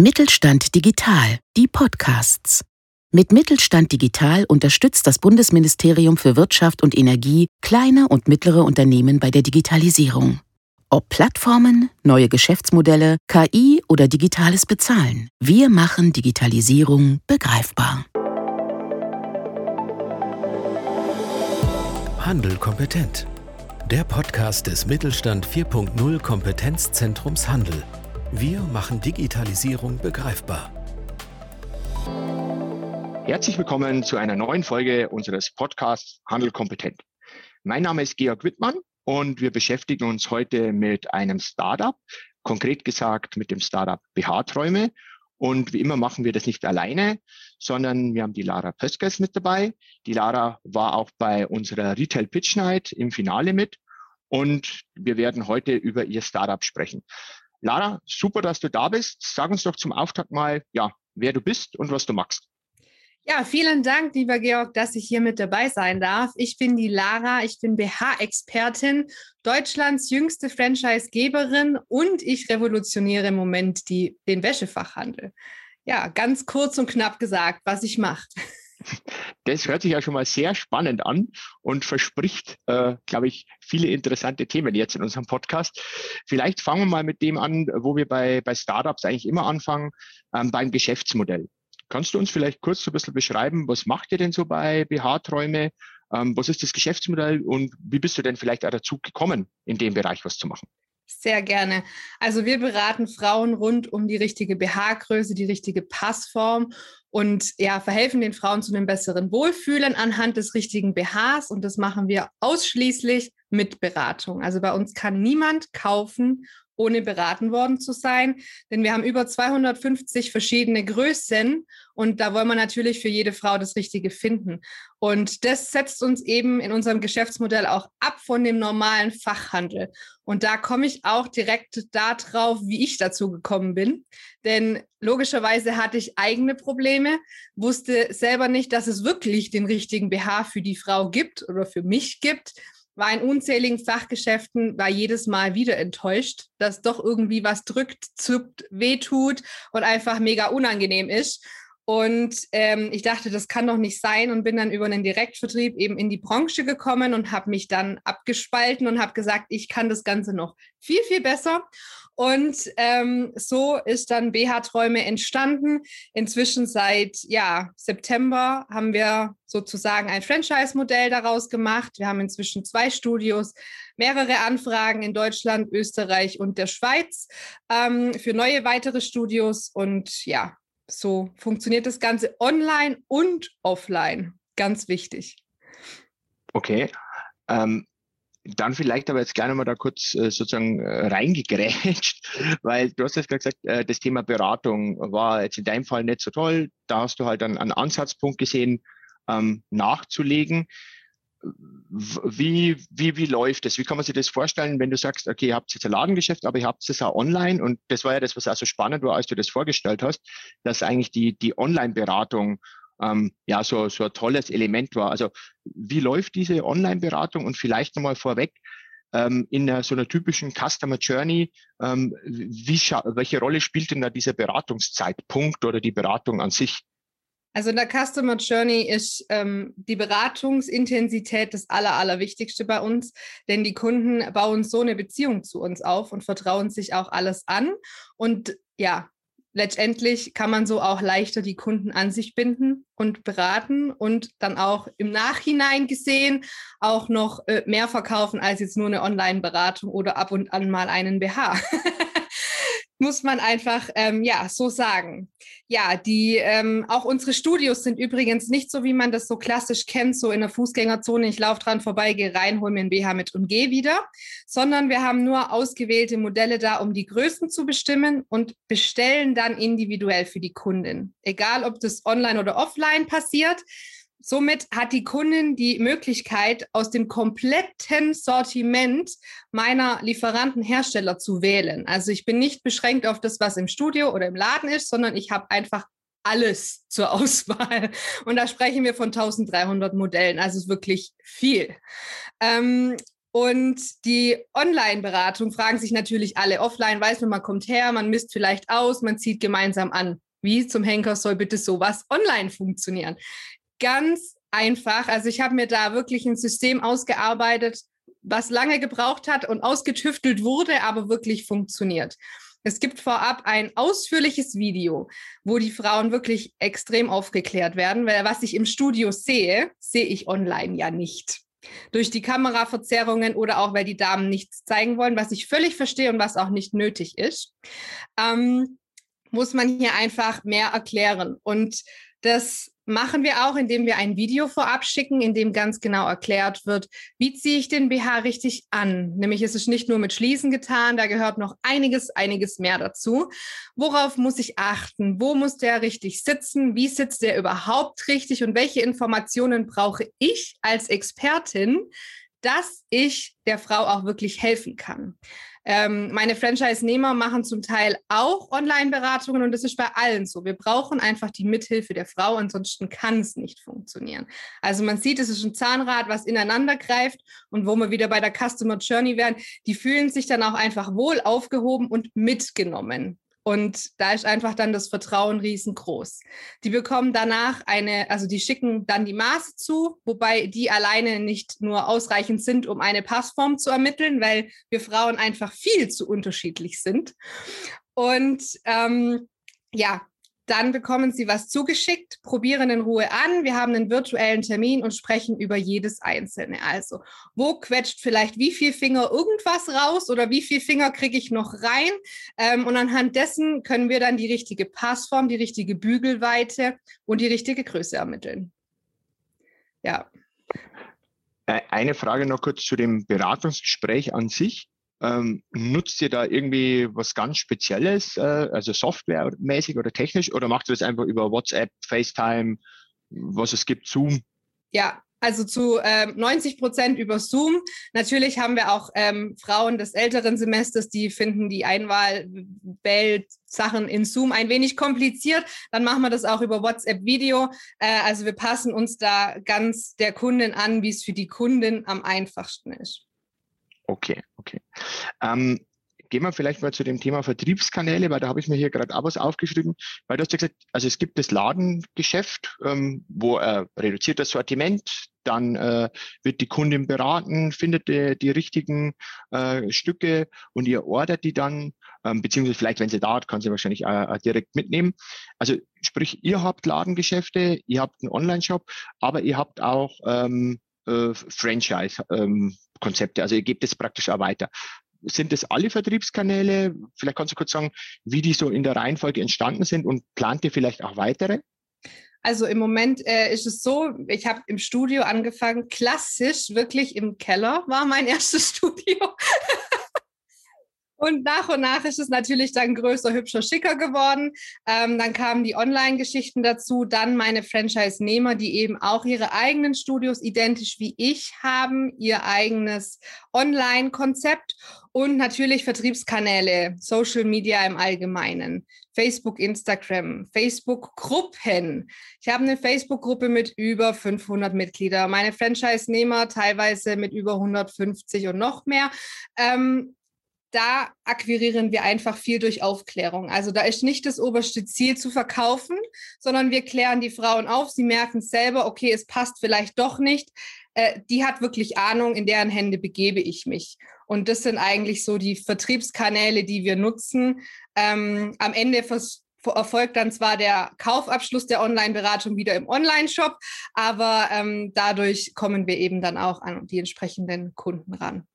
Mittelstand Digital, die Podcasts. Mit Mittelstand Digital unterstützt das Bundesministerium für Wirtschaft und Energie kleine und mittlere Unternehmen bei der Digitalisierung. Ob Plattformen, neue Geschäftsmodelle, KI oder digitales Bezahlen, wir machen Digitalisierung begreifbar. Handel kompetent. Der Podcast des Mittelstand 4.0 Kompetenzzentrums Handel. Wir machen Digitalisierung begreifbar. Herzlich willkommen zu einer neuen Folge unseres Podcasts Handel kompetent. Mein Name ist Georg Wittmann und wir beschäftigen uns heute mit einem Startup, konkret gesagt mit dem Startup BH-Träume. Und wie immer machen wir das nicht alleine, sondern wir haben die Lara Pöskes mit dabei. Die Lara war auch bei unserer Retail Pitch Night im Finale mit und wir werden heute über ihr Startup sprechen. Lara, super, dass du da bist. Sag uns doch zum Auftakt mal, ja, wer du bist und was du magst. Ja, vielen Dank, lieber Georg, dass ich hier mit dabei sein darf. Ich bin die Lara, ich bin BH-Expertin, Deutschlands jüngste Franchise-Geberin und ich revolutioniere im Moment die, den Wäschefachhandel. Ja, ganz kurz und knapp gesagt, was ich mache. Das hört sich ja schon mal sehr spannend an und verspricht, äh, glaube ich, viele interessante Themen jetzt in unserem Podcast. Vielleicht fangen wir mal mit dem an, wo wir bei, bei Startups eigentlich immer anfangen, ähm, beim Geschäftsmodell. Kannst du uns vielleicht kurz so ein bisschen beschreiben, was macht ihr denn so bei BH-Träume? Ähm, was ist das Geschäftsmodell und wie bist du denn vielleicht auch dazu gekommen, in dem Bereich was zu machen? Sehr gerne. Also wir beraten Frauen rund um die richtige BH-Größe, die richtige Passform und ja, verhelfen den Frauen zu einem besseren Wohlfühlen anhand des richtigen BHs und das machen wir ausschließlich mit Beratung. Also bei uns kann niemand kaufen ohne beraten worden zu sein. Denn wir haben über 250 verschiedene Größen und da wollen wir natürlich für jede Frau das Richtige finden. Und das setzt uns eben in unserem Geschäftsmodell auch ab von dem normalen Fachhandel. Und da komme ich auch direkt darauf, wie ich dazu gekommen bin. Denn logischerweise hatte ich eigene Probleme, wusste selber nicht, dass es wirklich den richtigen BH für die Frau gibt oder für mich gibt war in unzähligen Fachgeschäften, war jedes Mal wieder enttäuscht, dass doch irgendwie was drückt, zuppt, wehtut und einfach mega unangenehm ist. Und ähm, ich dachte, das kann doch nicht sein und bin dann über einen Direktvertrieb eben in die Branche gekommen und habe mich dann abgespalten und habe gesagt, ich kann das Ganze noch viel, viel besser. Und ähm, so ist dann BH-Träume entstanden. Inzwischen seit ja, September haben wir sozusagen ein Franchise-Modell daraus gemacht. Wir haben inzwischen zwei Studios, mehrere Anfragen in Deutschland, Österreich und der Schweiz ähm, für neue weitere Studios. Und ja, so funktioniert das Ganze online und offline. Ganz wichtig. Okay. Ähm, dann vielleicht aber jetzt gleich nochmal da kurz äh, sozusagen äh, reingegrätscht, weil du hast jetzt gesagt, äh, das Thema Beratung war jetzt in deinem Fall nicht so toll. Da hast du halt dann einen Ansatzpunkt gesehen, ähm, nachzulegen. Wie, wie, wie läuft das? Wie kann man sich das vorstellen, wenn du sagst, okay, ihr habt jetzt ein Ladengeschäft, aber ihr habt es auch online und das war ja das, was auch so spannend war, als du das vorgestellt hast, dass eigentlich die, die Online-Beratung ähm, ja so, so ein tolles Element war. Also wie läuft diese Online-Beratung und vielleicht nochmal vorweg, ähm, in einer, so einer typischen Customer Journey, ähm, wie, welche Rolle spielt denn da dieser Beratungszeitpunkt oder die Beratung an sich? Also in der Customer Journey ist ähm, die Beratungsintensität das Aller, Allerwichtigste bei uns, denn die Kunden bauen so eine Beziehung zu uns auf und vertrauen sich auch alles an. Und ja, letztendlich kann man so auch leichter die Kunden an sich binden und beraten und dann auch im Nachhinein gesehen auch noch äh, mehr verkaufen als jetzt nur eine Online-Beratung oder ab und an mal einen BH. muss man einfach ähm, ja so sagen. Ja, die ähm, auch unsere Studios sind übrigens nicht so, wie man das so klassisch kennt, so in der Fußgängerzone. Ich laufe dran vorbei, gehe rein, hole mir ein BH mit und gehe wieder, sondern wir haben nur ausgewählte Modelle da, um die Größen zu bestimmen und bestellen dann individuell für die Kundin. Egal, ob das online oder offline passiert. Somit hat die Kundin die Möglichkeit, aus dem kompletten Sortiment meiner Lieferantenhersteller zu wählen. Also ich bin nicht beschränkt auf das, was im Studio oder im Laden ist, sondern ich habe einfach alles zur Auswahl. Und da sprechen wir von 1300 Modellen, also wirklich viel. Ähm, Und die Online-Beratung fragen sich natürlich alle. Offline weiß man, man kommt her, man misst vielleicht aus, man zieht gemeinsam an. Wie zum Henker soll bitte sowas online funktionieren? Ganz einfach. Also ich habe mir da wirklich ein System ausgearbeitet, was lange gebraucht hat und ausgetüftelt wurde, aber wirklich funktioniert. Es gibt vorab ein ausführliches Video, wo die Frauen wirklich extrem aufgeklärt werden, weil was ich im Studio sehe, sehe ich online ja nicht. Durch die Kameraverzerrungen oder auch, weil die Damen nichts zeigen wollen, was ich völlig verstehe und was auch nicht nötig ist, ähm, muss man hier einfach mehr erklären. Und das machen wir auch, indem wir ein Video vorab schicken, in dem ganz genau erklärt wird, wie ziehe ich den BH richtig an. Nämlich ist es nicht nur mit Schließen getan, da gehört noch einiges, einiges mehr dazu. Worauf muss ich achten? Wo muss der richtig sitzen? Wie sitzt der überhaupt richtig? Und welche Informationen brauche ich als Expertin, dass ich der Frau auch wirklich helfen kann? Ähm, meine Franchise-Nehmer machen zum Teil auch Online-Beratungen und das ist bei allen so. Wir brauchen einfach die Mithilfe der Frau, ansonsten kann es nicht funktionieren. Also man sieht, es ist ein Zahnrad, was ineinander greift und wo wir wieder bei der Customer Journey werden, die fühlen sich dann auch einfach wohl aufgehoben und mitgenommen. Und da ist einfach dann das Vertrauen riesengroß. Die bekommen danach eine, also die schicken dann die Maße zu, wobei die alleine nicht nur ausreichend sind, um eine Passform zu ermitteln, weil wir Frauen einfach viel zu unterschiedlich sind. Und ähm, ja, dann bekommen Sie was zugeschickt, probieren in Ruhe an. Wir haben einen virtuellen Termin und sprechen über jedes einzelne. Also, wo quetscht vielleicht wie viel Finger irgendwas raus oder wie viel Finger kriege ich noch rein? Ähm, und anhand dessen können wir dann die richtige Passform, die richtige Bügelweite und die richtige Größe ermitteln. Ja. Eine Frage noch kurz zu dem Beratungsgespräch an sich. Ähm, nutzt ihr da irgendwie was ganz Spezielles, äh, also softwaremäßig oder technisch, oder macht ihr das einfach über WhatsApp, FaceTime, was es gibt, Zoom? Ja, also zu ähm, 90 Prozent über Zoom. Natürlich haben wir auch ähm, Frauen des älteren Semesters, die finden die Einwahlwelt-Sachen in Zoom ein wenig kompliziert. Dann machen wir das auch über WhatsApp-Video. Äh, also wir passen uns da ganz der Kundin an, wie es für die Kundin am einfachsten ist. Okay, okay. Ähm, gehen wir vielleicht mal zu dem Thema Vertriebskanäle, weil da habe ich mir hier gerade auch was aufgeschrieben, weil du hast ja gesagt, also es gibt das Ladengeschäft, ähm, wo äh, reduziert das Sortiment, dann äh, wird die Kundin beraten, findet die, die richtigen äh, Stücke und ihr ordert die dann, ähm, beziehungsweise vielleicht, wenn sie da hat, kann sie wahrscheinlich äh, direkt mitnehmen. Also sprich, ihr habt Ladengeschäfte, ihr habt einen Online-Shop, aber ihr habt auch ähm, äh, Franchise. Ähm, Konzepte. Also ihr gebt es praktisch auch weiter. Sind das alle Vertriebskanäle? Vielleicht kannst du kurz sagen, wie die so in der Reihenfolge entstanden sind und plant ihr vielleicht auch weitere? Also im Moment äh, ist es so, ich habe im Studio angefangen, klassisch, wirklich im Keller war mein erstes Studio. Und nach und nach ist es natürlich dann größer, hübscher, schicker geworden. Ähm, dann kamen die Online-Geschichten dazu, dann meine Franchise-Nehmer, die eben auch ihre eigenen Studios identisch wie ich haben, ihr eigenes Online-Konzept und natürlich Vertriebskanäle, Social Media im Allgemeinen. Facebook, Instagram, Facebook-Gruppen. Ich habe eine Facebook-Gruppe mit über 500 Mitgliedern. Meine Franchise-Nehmer teilweise mit über 150 und noch mehr. Ähm, da akquirieren wir einfach viel durch Aufklärung. Also da ist nicht das oberste Ziel zu verkaufen, sondern wir klären die Frauen auf. Sie merken selber, okay, es passt vielleicht doch nicht. Äh, die hat wirklich Ahnung, in deren Hände begebe ich mich. Und das sind eigentlich so die Vertriebskanäle, die wir nutzen. Ähm, am Ende erfolgt dann zwar der Kaufabschluss der Online-Beratung wieder im Online-Shop, aber ähm, dadurch kommen wir eben dann auch an die entsprechenden Kunden ran.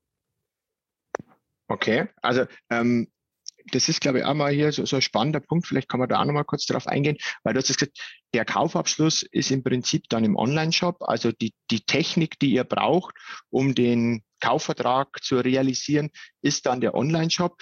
Okay, also ähm, das ist, glaube ich, auch mal hier so, so ein spannender Punkt. Vielleicht kann man da auch noch mal kurz darauf eingehen, weil du hast gesagt, der Kaufabschluss ist im Prinzip dann im Online-Shop. Also die, die Technik, die ihr braucht, um den Kaufvertrag zu realisieren, ist dann der Online-Shop.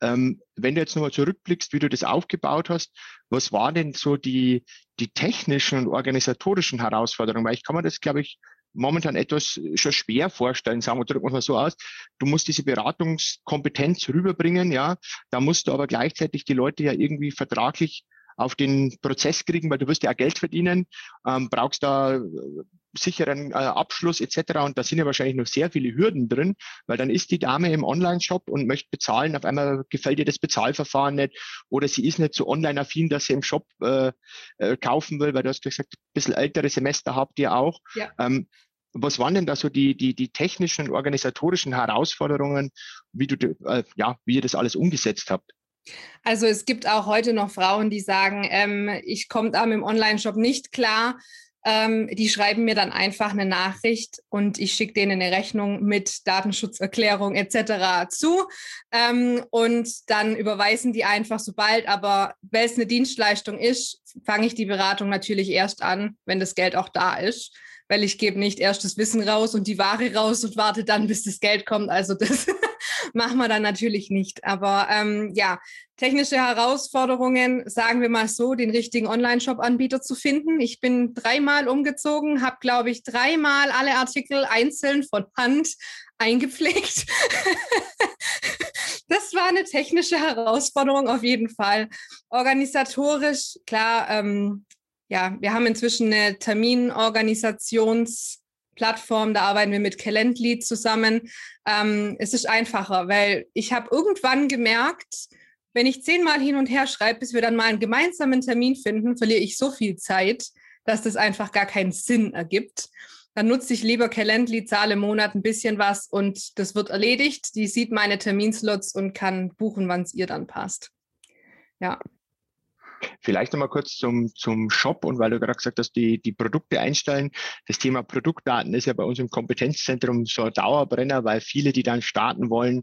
Ähm, wenn du jetzt nochmal zurückblickst, wie du das aufgebaut hast, was waren denn so die, die technischen und organisatorischen Herausforderungen? Weil ich kann mir das, glaube ich, momentan etwas schon schwer vorstellen, sagen wir, drücken wir mal so aus. Du musst diese Beratungskompetenz rüberbringen, ja. Da musst du aber gleichzeitig die Leute ja irgendwie vertraglich auf den Prozess kriegen, weil du wirst ja auch Geld verdienen, ähm, brauchst da sicheren äh, Abschluss etc. Und da sind ja wahrscheinlich noch sehr viele Hürden drin, weil dann ist die Dame im Online-Shop und möchte bezahlen. Auf einmal gefällt ihr das Bezahlverfahren nicht oder sie ist nicht so online-affin, dass sie im Shop äh, äh, kaufen will, weil du hast gesagt, ein bisschen ältere Semester habt ihr auch. Ja. Ähm, was waren denn da so die, die, die technischen und organisatorischen Herausforderungen, wie du, äh, ja, wie ihr das alles umgesetzt habt? Also es gibt auch heute noch Frauen, die sagen, ähm, ich komme da mit dem Online-Shop nicht klar. Ähm, die schreiben mir dann einfach eine Nachricht und ich schicke denen eine Rechnung mit Datenschutzerklärung etc. zu. Ähm, und dann überweisen die einfach sobald, aber weil es eine Dienstleistung ist, fange ich die Beratung natürlich erst an, wenn das Geld auch da ist weil ich gebe nicht erst das Wissen raus und die Ware raus und warte dann, bis das Geld kommt. Also das machen wir dann natürlich nicht. Aber ähm, ja, technische Herausforderungen, sagen wir mal so, den richtigen Online-Shop-Anbieter zu finden. Ich bin dreimal umgezogen, habe, glaube ich, dreimal alle Artikel einzeln von Hand eingepflegt. das war eine technische Herausforderung auf jeden Fall. Organisatorisch, klar, ähm, ja, wir haben inzwischen eine Terminorganisationsplattform, da arbeiten wir mit Calendly zusammen. Ähm, es ist einfacher, weil ich habe irgendwann gemerkt, wenn ich zehnmal hin und her schreibe, bis wir dann mal einen gemeinsamen Termin finden, verliere ich so viel Zeit, dass das einfach gar keinen Sinn ergibt. Dann nutze ich lieber Calendly, zahle im Monat ein bisschen was und das wird erledigt. Die sieht meine Terminslots und kann buchen, wann es ihr dann passt. Ja. Vielleicht nochmal kurz zum, zum Shop und weil du gerade gesagt hast, die, die Produkte einstellen. Das Thema Produktdaten ist ja bei uns im Kompetenzzentrum so ein Dauerbrenner, weil viele, die dann starten wollen,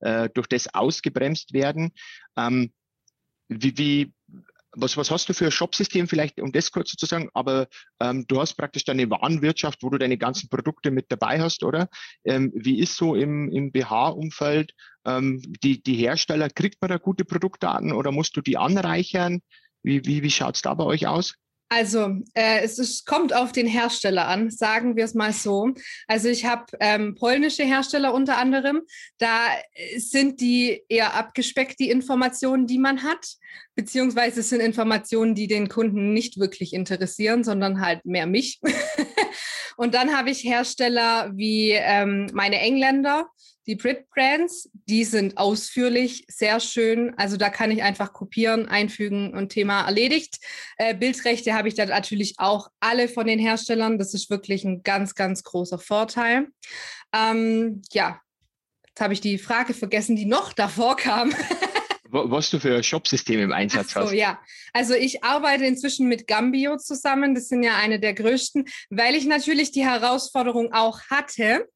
äh, durch das ausgebremst werden. Ähm, wie, wie, was, was hast du für ein Shopsystem vielleicht, um das kurz zu sagen, aber ähm, du hast praktisch deine Warenwirtschaft, wo du deine ganzen Produkte mit dabei hast, oder? Ähm, wie ist so im, im BH-Umfeld ähm, die, die Hersteller, kriegt man da gute Produktdaten oder musst du die anreichern? Wie, wie, wie schaut es da bei euch aus? Also, äh, es ist, kommt auf den Hersteller an, sagen wir es mal so. Also, ich habe ähm, polnische Hersteller unter anderem. Da sind die eher abgespeckt, die Informationen, die man hat. Beziehungsweise es sind Informationen, die den Kunden nicht wirklich interessieren, sondern halt mehr mich. Und dann habe ich Hersteller wie ähm, meine Engländer, die Brit Brands, die sind ausführlich, sehr schön. Also da kann ich einfach kopieren, einfügen und Thema erledigt. Äh, Bildrechte habe ich dann natürlich auch alle von den Herstellern. Das ist wirklich ein ganz, ganz großer Vorteil. Ähm, ja, jetzt habe ich die Frage vergessen, die noch davor kam. was du für Shopsysteme im Einsatz so, hast. Ja, also ich arbeite inzwischen mit Gambio zusammen. Das sind ja eine der größten, weil ich natürlich die Herausforderung auch hatte,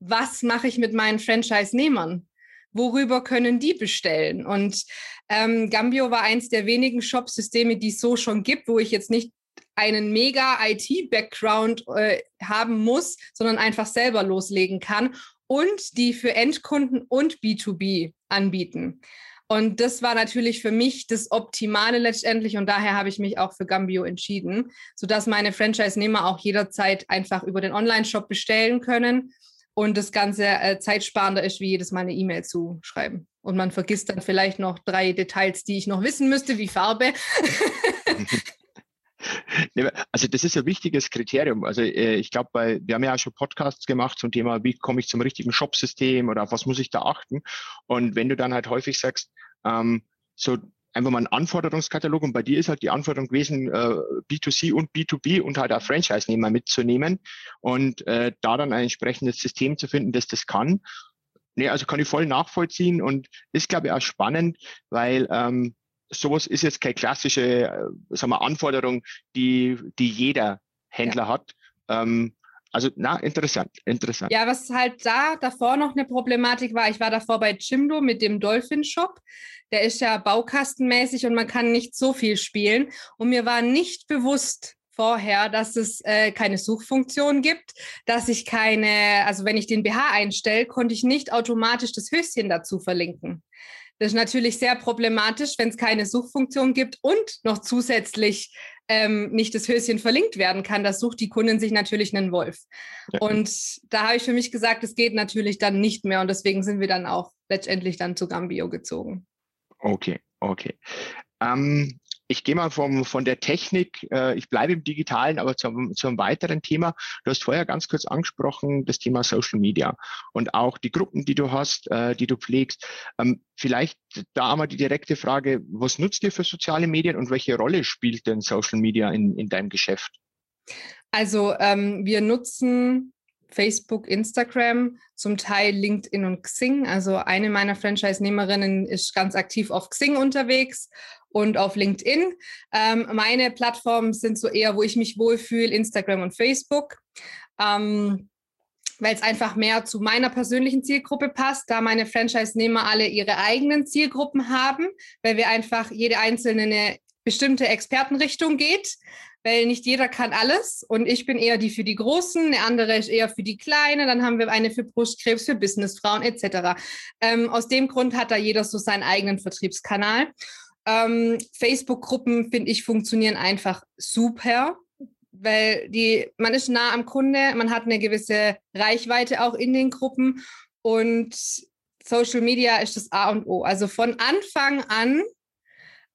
was mache ich mit meinen Franchise-Nehmern? Worüber können die bestellen? Und ähm, Gambio war eins der wenigen Shop-Systeme, die es so schon gibt, wo ich jetzt nicht einen mega IT-Background äh, haben muss, sondern einfach selber loslegen kann und die für Endkunden und B2B anbieten. Und das war natürlich für mich das Optimale letztendlich und daher habe ich mich auch für Gambio entschieden, sodass meine Franchise-Nehmer auch jederzeit einfach über den Online-Shop bestellen können und das Ganze äh, zeitsparender ist, wie jedes Mal eine E-Mail zu schreiben. Und man vergisst dann vielleicht noch drei Details, die ich noch wissen müsste, wie Farbe. Also das ist ein wichtiges Kriterium. Also äh, ich glaube, wir haben ja auch schon Podcasts gemacht zum Thema, wie komme ich zum richtigen Shopsystem oder auf was muss ich da achten. Und wenn du dann halt häufig sagst, ähm, so einfach mal einen Anforderungskatalog und bei dir ist halt die Anforderung gewesen, äh, B2C und B2B und halt auch Franchise-Nehmer mitzunehmen und äh, da dann ein entsprechendes System zu finden, das das kann. Nee, also kann ich voll nachvollziehen und ist, glaube ich, auch spannend, weil ähm, sowas ist jetzt keine klassische äh, sagen wir, Anforderung, die, die jeder Händler ja. hat. Ähm, also, na, interessant, interessant. Ja, was halt da davor noch eine Problematik war, ich war davor bei Jimdo mit dem Dolphin Shop. Der ist ja baukastenmäßig und man kann nicht so viel spielen. Und mir war nicht bewusst vorher, dass es äh, keine Suchfunktion gibt, dass ich keine, also wenn ich den BH einstelle, konnte ich nicht automatisch das Höschen dazu verlinken. Das ist natürlich sehr problematisch, wenn es keine Suchfunktion gibt und noch zusätzlich ähm, nicht das Höschen verlinkt werden kann. Das sucht die Kundin sich natürlich einen Wolf. Ja. Und da habe ich für mich gesagt, es geht natürlich dann nicht mehr. Und deswegen sind wir dann auch letztendlich dann zu Gambio gezogen. Okay, okay. Ähm, ich gehe mal vom, von der Technik, äh, ich bleibe im Digitalen, aber zum, zum weiteren Thema. Du hast vorher ganz kurz angesprochen, das Thema Social Media und auch die Gruppen, die du hast, äh, die du pflegst. Ähm, vielleicht da einmal die direkte Frage, was nutzt ihr für soziale Medien und welche Rolle spielt denn Social Media in, in deinem Geschäft? Also ähm, wir nutzen Facebook, Instagram, zum Teil LinkedIn und Xing. Also eine meiner Franchise-Nehmerinnen ist ganz aktiv auf Xing unterwegs und auf LinkedIn. Ähm, meine Plattformen sind so eher, wo ich mich wohlfühle, Instagram und Facebook. Ähm, weil es einfach mehr zu meiner persönlichen Zielgruppe passt, da meine Franchise-Nehmer alle ihre eigenen Zielgruppen haben, weil wir einfach jede einzelne eine bestimmte Expertenrichtung geht weil nicht jeder kann alles und ich bin eher die für die Großen, eine andere ist eher für die Kleinen, dann haben wir eine für Brustkrebs, für Businessfrauen etc. Ähm, aus dem Grund hat da jeder so seinen eigenen Vertriebskanal. Ähm, Facebook-Gruppen, finde ich, funktionieren einfach super, weil die, man ist nah am Kunde, man hat eine gewisse Reichweite auch in den Gruppen und Social Media ist das A und O. Also von Anfang an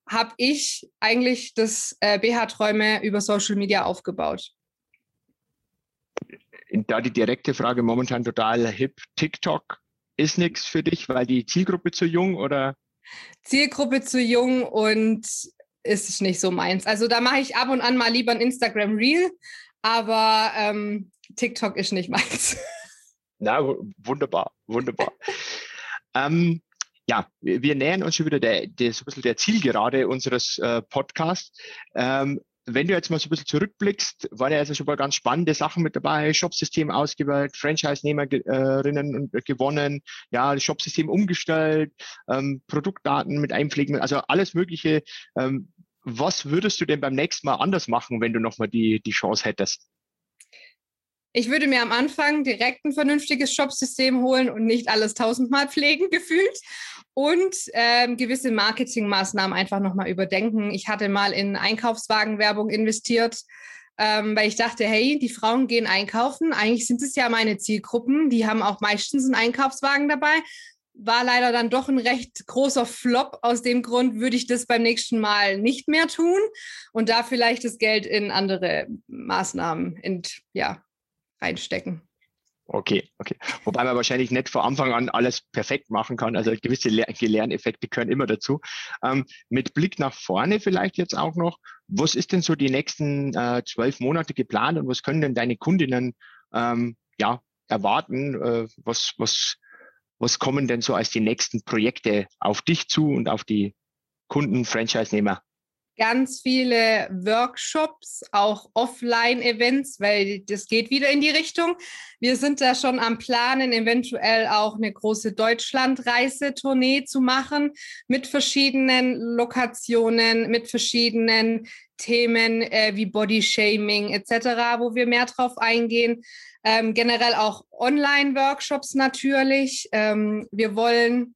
habe ich eigentlich das äh, BH-Träume über Social Media aufgebaut? Da die direkte Frage momentan total hip. TikTok ist nichts für dich, weil die Zielgruppe zu jung oder? Zielgruppe zu jung und ist nicht so meins. Also da mache ich ab und an mal lieber ein Instagram Reel, aber ähm, TikTok ist nicht meins. Na, wunderbar, wunderbar. ähm, ja, wir nähern uns schon wieder der, der, so ein bisschen der Zielgerade unseres äh, Podcasts. Ähm, wenn du jetzt mal so ein bisschen zurückblickst, waren ja also schon mal ganz spannende Sachen mit dabei, Shopsystem ausgewählt, Franchise-Nehmerinnen äh, gewonnen, ja, das Shopsystem umgestellt, ähm, Produktdaten mit einpflegen, also alles Mögliche. Ähm, was würdest du denn beim nächsten Mal anders machen, wenn du nochmal die, die Chance hättest? Ich würde mir am Anfang direkt ein vernünftiges Shopsystem holen und nicht alles tausendmal pflegen, gefühlt. Und ähm, gewisse Marketingmaßnahmen einfach nochmal überdenken. Ich hatte mal in Einkaufswagenwerbung investiert, ähm, weil ich dachte, hey, die Frauen gehen einkaufen. Eigentlich sind es ja meine Zielgruppen. Die haben auch meistens einen Einkaufswagen dabei. War leider dann doch ein recht großer Flop. Aus dem Grund würde ich das beim nächsten Mal nicht mehr tun und da vielleicht das Geld in andere Maßnahmen in, ja, reinstecken. Okay, okay. Wobei man wahrscheinlich nicht von Anfang an alles perfekt machen kann. Also gewisse Lerneffekte gehören immer dazu. Ähm, mit Blick nach vorne vielleicht jetzt auch noch. Was ist denn so die nächsten äh, zwölf Monate geplant und was können denn deine Kundinnen ähm, ja, erwarten? Äh, was, was, was kommen denn so als die nächsten Projekte auf dich zu und auf die Kunden, Franchise-Nehmer? Ganz viele Workshops, auch Offline-Events, weil das geht wieder in die Richtung. Wir sind da schon am Planen, eventuell auch eine große Deutschlandreise-Tournee zu machen mit verschiedenen Lokationen, mit verschiedenen Themen äh, wie Body-Shaming etc., wo wir mehr drauf eingehen. Ähm, generell auch Online-Workshops natürlich. Ähm, wir wollen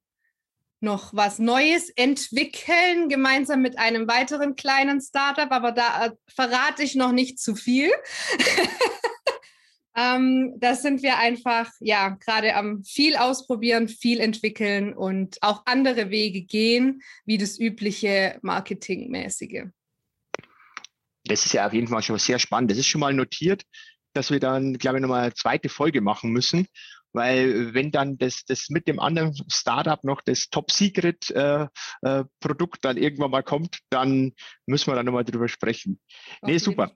noch was Neues entwickeln, gemeinsam mit einem weiteren kleinen Startup, aber da äh, verrate ich noch nicht zu viel. ähm, da sind wir einfach, ja, gerade am viel ausprobieren, viel entwickeln und auch andere Wege gehen, wie das übliche Marketingmäßige. Das ist ja auf jeden Fall schon sehr spannend. Das ist schon mal notiert, dass wir dann, glaube ich, nochmal eine zweite Folge machen müssen weil wenn dann das, das mit dem anderen Startup noch das Top-Secret-Produkt äh, äh, dann irgendwann mal kommt, dann müssen wir da nochmal drüber sprechen. Auf nee, super.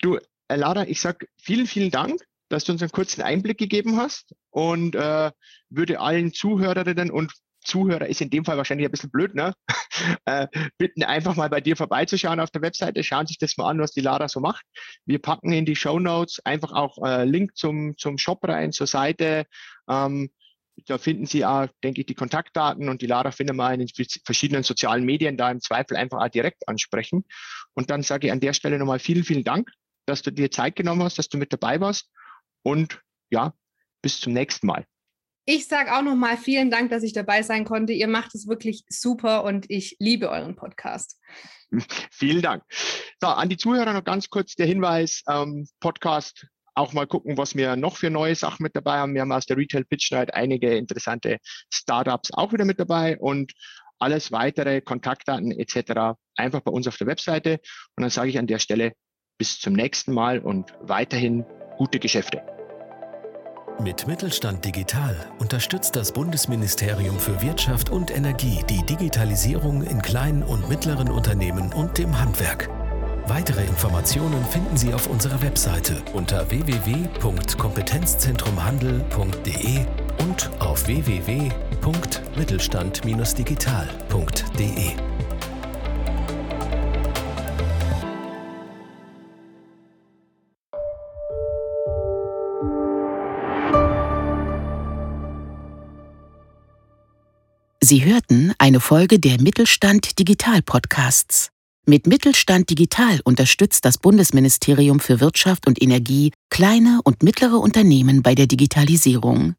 Du, äh, Lara, ich sag vielen, vielen Dank, dass du uns einen kurzen Einblick gegeben hast und äh, würde allen Zuhörerinnen und Zuhörer ist in dem Fall wahrscheinlich ein bisschen blöd, ne? äh, bitten einfach mal bei dir vorbeizuschauen auf der Webseite, schauen sich das mal an, was die Lara so macht. Wir packen in die Show Notes einfach auch äh, Link zum, zum Shop rein, zur Seite. Ähm, da finden Sie auch, denke ich, die Kontaktdaten und die Lara finden wir in den verschiedenen sozialen Medien da im Zweifel einfach auch direkt ansprechen. Und dann sage ich an der Stelle nochmal vielen, vielen Dank, dass du dir Zeit genommen hast, dass du mit dabei warst. Und ja, bis zum nächsten Mal. Ich sage auch nochmal vielen Dank, dass ich dabei sein konnte. Ihr macht es wirklich super und ich liebe euren Podcast. Vielen Dank. So, an die Zuhörer noch ganz kurz der Hinweis, ähm, Podcast auch mal gucken, was wir noch für neue Sachen mit dabei haben. Wir haben aus der Retail Pitch Night einige interessante Startups auch wieder mit dabei und alles weitere, Kontaktdaten etc. einfach bei uns auf der Webseite. Und dann sage ich an der Stelle bis zum nächsten Mal und weiterhin gute Geschäfte. Mit Mittelstand Digital unterstützt das Bundesministerium für Wirtschaft und Energie die Digitalisierung in kleinen und mittleren Unternehmen und dem Handwerk. Weitere Informationen finden Sie auf unserer Webseite unter www.kompetenzzentrumhandel.de und auf www.mittelstand-digital.de. Sie hörten eine Folge der Mittelstand Digital Podcasts. Mit Mittelstand Digital unterstützt das Bundesministerium für Wirtschaft und Energie kleine und mittlere Unternehmen bei der Digitalisierung.